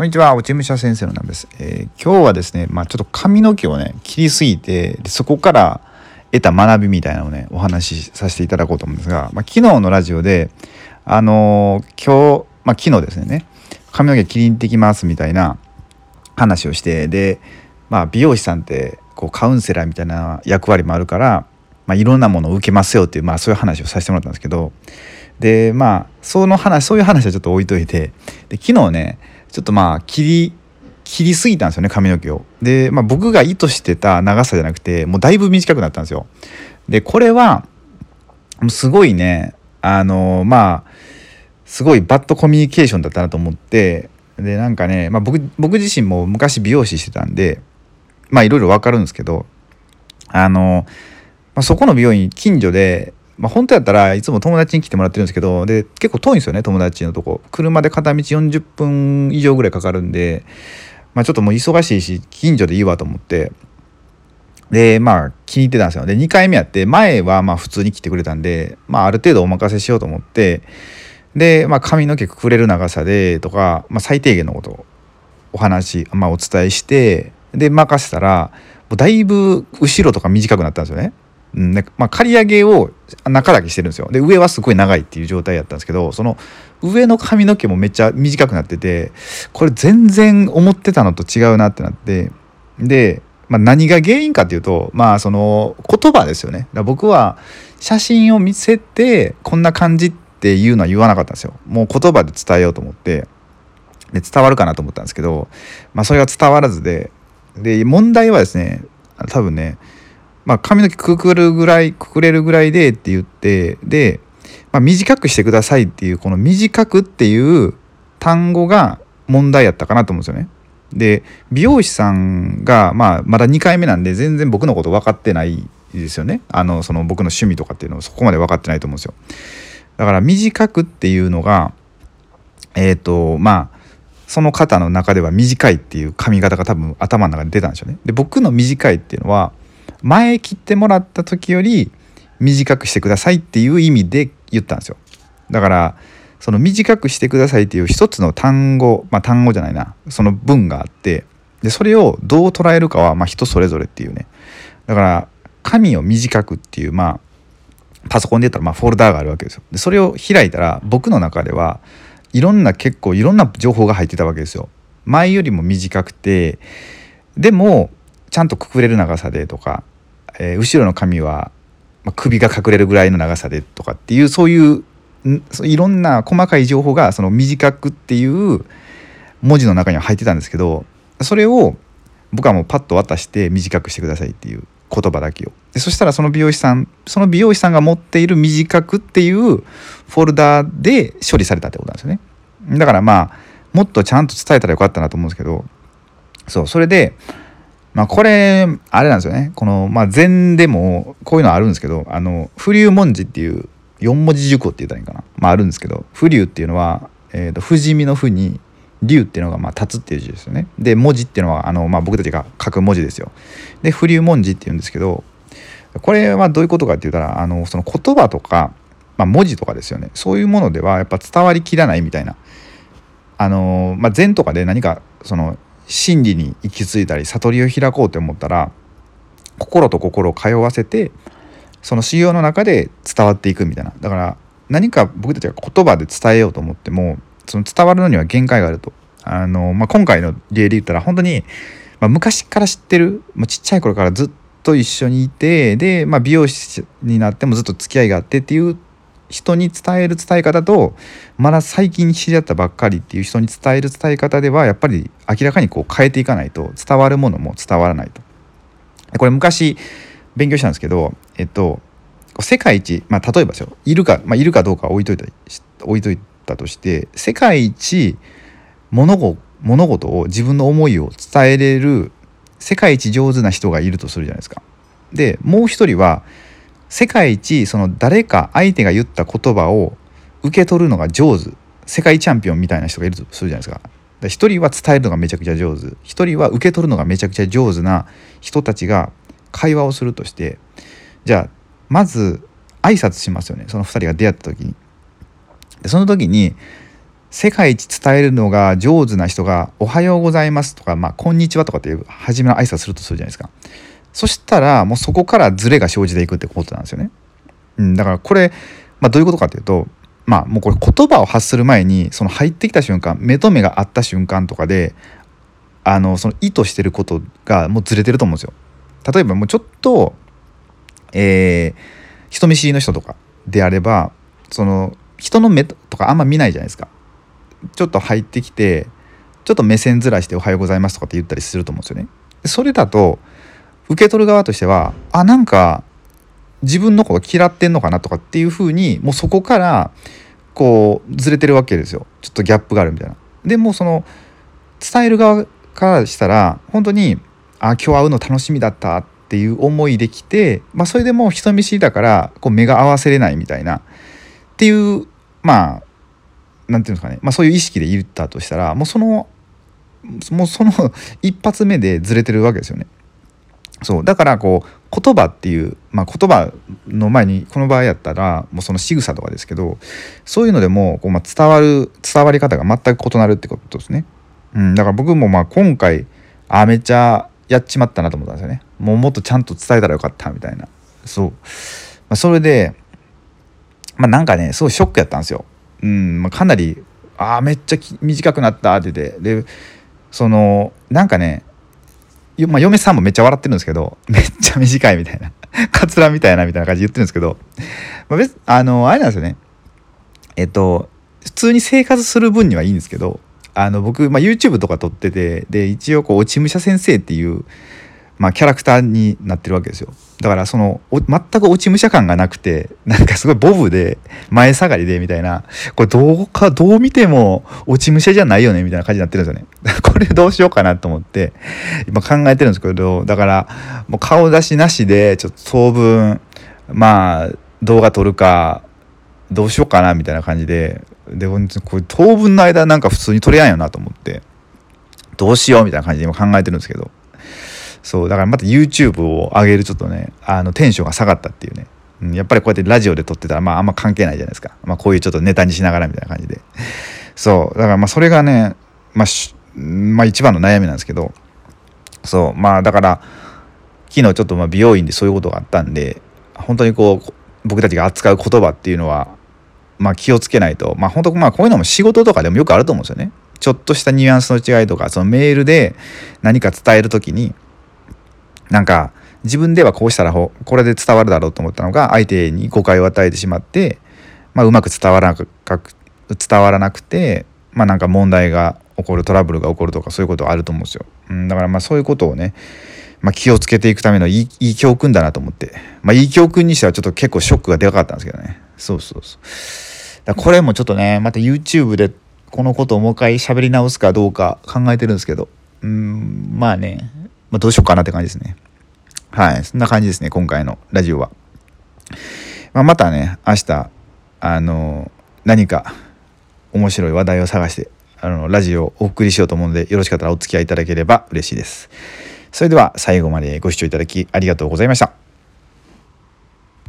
こんにちは、落ち武者先生のナです、えー、今日はですね、まあ、ちょっと髪の毛をね、切りすぎて、でそこから得た学びみたいなのをね、お話しさせていただこうと思うんですが、まあ、昨日のラジオで、あのー、今日、まあ、昨日ですね、髪の毛切りに行ってきますみたいな話をして、で、まあ、美容師さんってこうカウンセラーみたいな役割もあるから、まあ、いろんなものを受けますよっていう、まあ、そういう話をさせてもらったんですけど、でまあその話そういう話はちょっと置いといてで昨日ねちょっとまあ切り切りすぎたんですよね髪の毛を。で、まあ、僕が意図してた長さじゃなくてもうだいぶ短くなったんですよ。でこれはすごいねあのまあすごいバッドコミュニケーションだったなと思ってでなんかね、まあ僕、僕自身も昔美容師してたんでまあいろいろ分かるんですけどあの、まあ、そこの美容院近所でまあ、本当やったらいつも友達に来てもらってるんですけどで結構遠いんですよね友達のとこ。車で片道40分以上ぐらいかかるんで、まあ、ちょっともう忙しいし近所でいいわと思って。でまあ気に入ってたんですよ。で2回目やって前はまあ普通に来てくれたんで、まあ、ある程度お任せしようと思ってで、まあ、髪の毛くくれる長さでとか、まあ、最低限のことをお話、まあ、お伝えしてで任せたらもうだいぶ後ろとか短くなったんですよね。うんまあ、刈り上げを中だけしてるんですよ。で上はすごい長いっていう状態やったんですけどその上の髪の毛もめっちゃ短くなっててこれ全然思ってたのと違うなってなって。で、まあ、何が原因かっていうとまあその言葉ですよね。だ僕は写真を見せてこんな感じっていうのは言わなかったんですよ。もう言葉で伝えようと思って。で伝わるかなと思ったんですけど、まあ、それが伝わらずで。で問題はですね多分ねまあ、髪の毛くくるぐらいくくれるぐらいでって言ってで、まあ、短くしてくださいっていうこの短くっていう単語が問題やったかなと思うんですよね。で美容師さんが、まあ、まだ2回目なんで全然僕のこと分かってないですよねあのその僕の趣味とかっていうのをそこまで分かってないと思うんですよ。だから短くっていうのがえっ、ー、とまあその方の中では短いっていう髪型が多分頭の中で出たんでしょうね。で僕の短いっていうのは前切ってもらった時より短くしてくださいっていう意味で言ったんですよ。だからその短くしてくださいっていう一つの単語まあ単語じゃないな。その文があってでそれをどう捉えるかはま人それぞれっていうね。だから紙を短くっていうまあパソコンで言ったらまフォルダーがあるわけですよ。でそれを開いたら僕の中ではいろんな結構いろんな情報が入ってたわけですよ。前よりも短くてでもちゃんとくくれる長さでとかえー、後ろの髪は、まあ、首が隠れるぐらいの長さでとかっていうそういういろんな細かい情報がその短くっていう文字の中には入ってたんですけどそれを僕はもうパッと渡して短くしてくださいっていう言葉だけを。でそしたらその美容師さんその美容師さんが持っている短くっていうフォルダーで処理されたってことなんですよね。だからまあもっとちゃんと伝えたらよかったなと思うんですけどそうそれでまあこれあれなんですよね。このまあ禅でもこういうのあるんですけどあの不流文字っていう4文字熟語って言ったらいいかな、まあ、あるんですけど不流っていうのは、えーと、不死身の不に流っていうのがまあ立つっていう字ですよね。で文字っていうのはあの、まあ、僕たちが書く文字ですよ。で不流文字っていうんですけどこれはどういうことかって言ったらあのその言葉とか、まあ、文字とかですよね。そういうものではやっぱ伝わりきらないみたいな。あの、まあ、禅とかで何かその真理に行き着いたり悟りを開こうと思ったら心と心を通わせてその修行の中で伝わっていくみたいな。だから何か僕たちが言葉で伝えようと思ってもその伝わるのには限界があると。あの、まあ、今回の例で言ったら本当に、まあ、昔から知ってる、ま、ちっちゃい頃からずっと一緒にいてで、まあ、美容師になってもずっと付き合いがあってっていう人に伝える伝え方とまだ最近知り合ったばっかりっていう人に伝える伝え方ではやっぱり明らかにこう変えていかないと伝わるものも伝わらないと。これ昔勉強したんですけど、えっと、世界一、まあ、例えばですよいるか、まあ、いるかどうか置いといた置いといたとして世界一物事を自分の思いを伝えれる世界一上手な人がいるとするじゃないですか。でもう一人は世界一その誰か相手が言った言葉を受け取るのが上手。世界チャンピオンみたいな人がいるとするじゃないですか。一人は伝えるのがめちゃくちゃ上手。一人は受け取るのがめちゃくちゃ上手な人たちが会話をするとして。じゃあまず挨拶しますよね。その2人が出会った時に。でその時に世界一伝えるのが上手な人が「おはようございます」とか「まあ、こんにちは」とかって初めの挨拶するとするじゃないですか。そしたらもうそこからズレが生じていくってことなんですよね、うん、だからこれ、まあ、どういうことかっていうとまあもうこれ言葉を発する前にその入ってきた瞬間目と目が合った瞬間とかであのその意図してることがもうずれてると思うんですよ。例えばもうちょっとえー、人見知りの人とかであればその人の目とかあんま見ないじゃないですか。ちょっと入ってきてちょっと目線ずらして「おはようございます」とかって言ったりすると思うんですよね。それだと受け取る側としてはあなんか自分のこと嫌ってんのかなとかっていうふうにもうそこからこうずれてるわけですよちょっとギャップがあるみたいな。でもその伝える側からしたら本当に「あ今日会うの楽しみだった」っていう思いできて、まあ、それでもう人見知りだからこう目が合わせれないみたいなっていうまあ何て言うんですかね、まあ、そういう意識で言ったとしたらもうそのもうその一発目でずれてるわけですよね。そうだからこう言葉っていう、まあ、言葉の前にこの場合やったらもうその仕草とかですけどそういうのでもこう、まあ、伝わる伝わり方が全く異なるってことですね。うん、だから僕もまあ今回あめちゃやっちまったなと思ったんですよね。もうもっとちゃんと伝えたらよかったみたいな。そう。まあ、それでまあなんかねすごいショックやったんですよ。うんまあ、かなり「ああめっちゃ短くなった」って言ってでそのなんかねまあ、嫁さんもめっちゃ笑ってるんですけど めっちゃ短いみたいな。カツラみたいなみたいな感じで言ってるんですけど、まあ、別あのあれなんですよね。えっと普通に生活する分にはいいんですけどあの僕、まあ、YouTube とか撮っててで一応こう落ち武者先生っていうまあ、キャラクターになってるわけですよ。だからその全く落ち武者感がなくてなんかすごいボブで前下がりでみたいなこれどうかどう見ても落ち武者じゃないよねみたいな感じになってるんですよね。これどうしようかなと思って今考えてるんですけどだからもう顔出しなしでちょっと当分まあ動画撮るかどうしようかなみたいな感じででこれ当分の間なんか普通に撮れやんよなと思ってどうしようみたいな感じで今考えてるんですけど。そうだからまた YouTube を上げるちょっとねあのテンションが下がったっていうね、うん、やっぱりこうやってラジオで撮ってたらまああんま関係ないじゃないですか、まあ、こういうちょっとネタにしながらみたいな感じで。そうだからまあそれがね、まあ、まあ一番の悩みなんですけど。そうまあだから昨日ちょっとまあ美容院でそういうことがあったんで本当にこう僕たちが扱う言葉っていうのはまあ気をつけないと。まあ本当まあこういうのも仕事とかでもよくあると思うんですよね。ちょっとしたニュアンスの違いとかそのメールで何か伝える時になんか自分ではこうしたらこれで伝わるだろうと思ったのが相手に誤解を与えてしまって、まあ、うまく伝わらなく伝わらなくて、まあ、なんか問題が起こるトラブルが起こるとかそういうことがあると思うんですよ。うん、だからまあそういうことをね、まあ、気をつけていくためのいいいい教訓だなと思って、まあ、いい教訓にしてはちょっと結構ショックがでかかったんですけどね。そうそうそう。だこれもちょっとねまた YouTube でこのことをもう一回喋り直すかどうか考えてるんですけど。うんまあね。まあ、どうしようかなって感じですね。はい。そんな感じですね、今回のラジオは。まあ、またね、明日、あの、何か面白い話題を探して、あの、ラジオをお送りしようと思うので、よろしかったらお付き合いいただければ嬉しいです。それでは最後までご視聴いただきありがとうございました。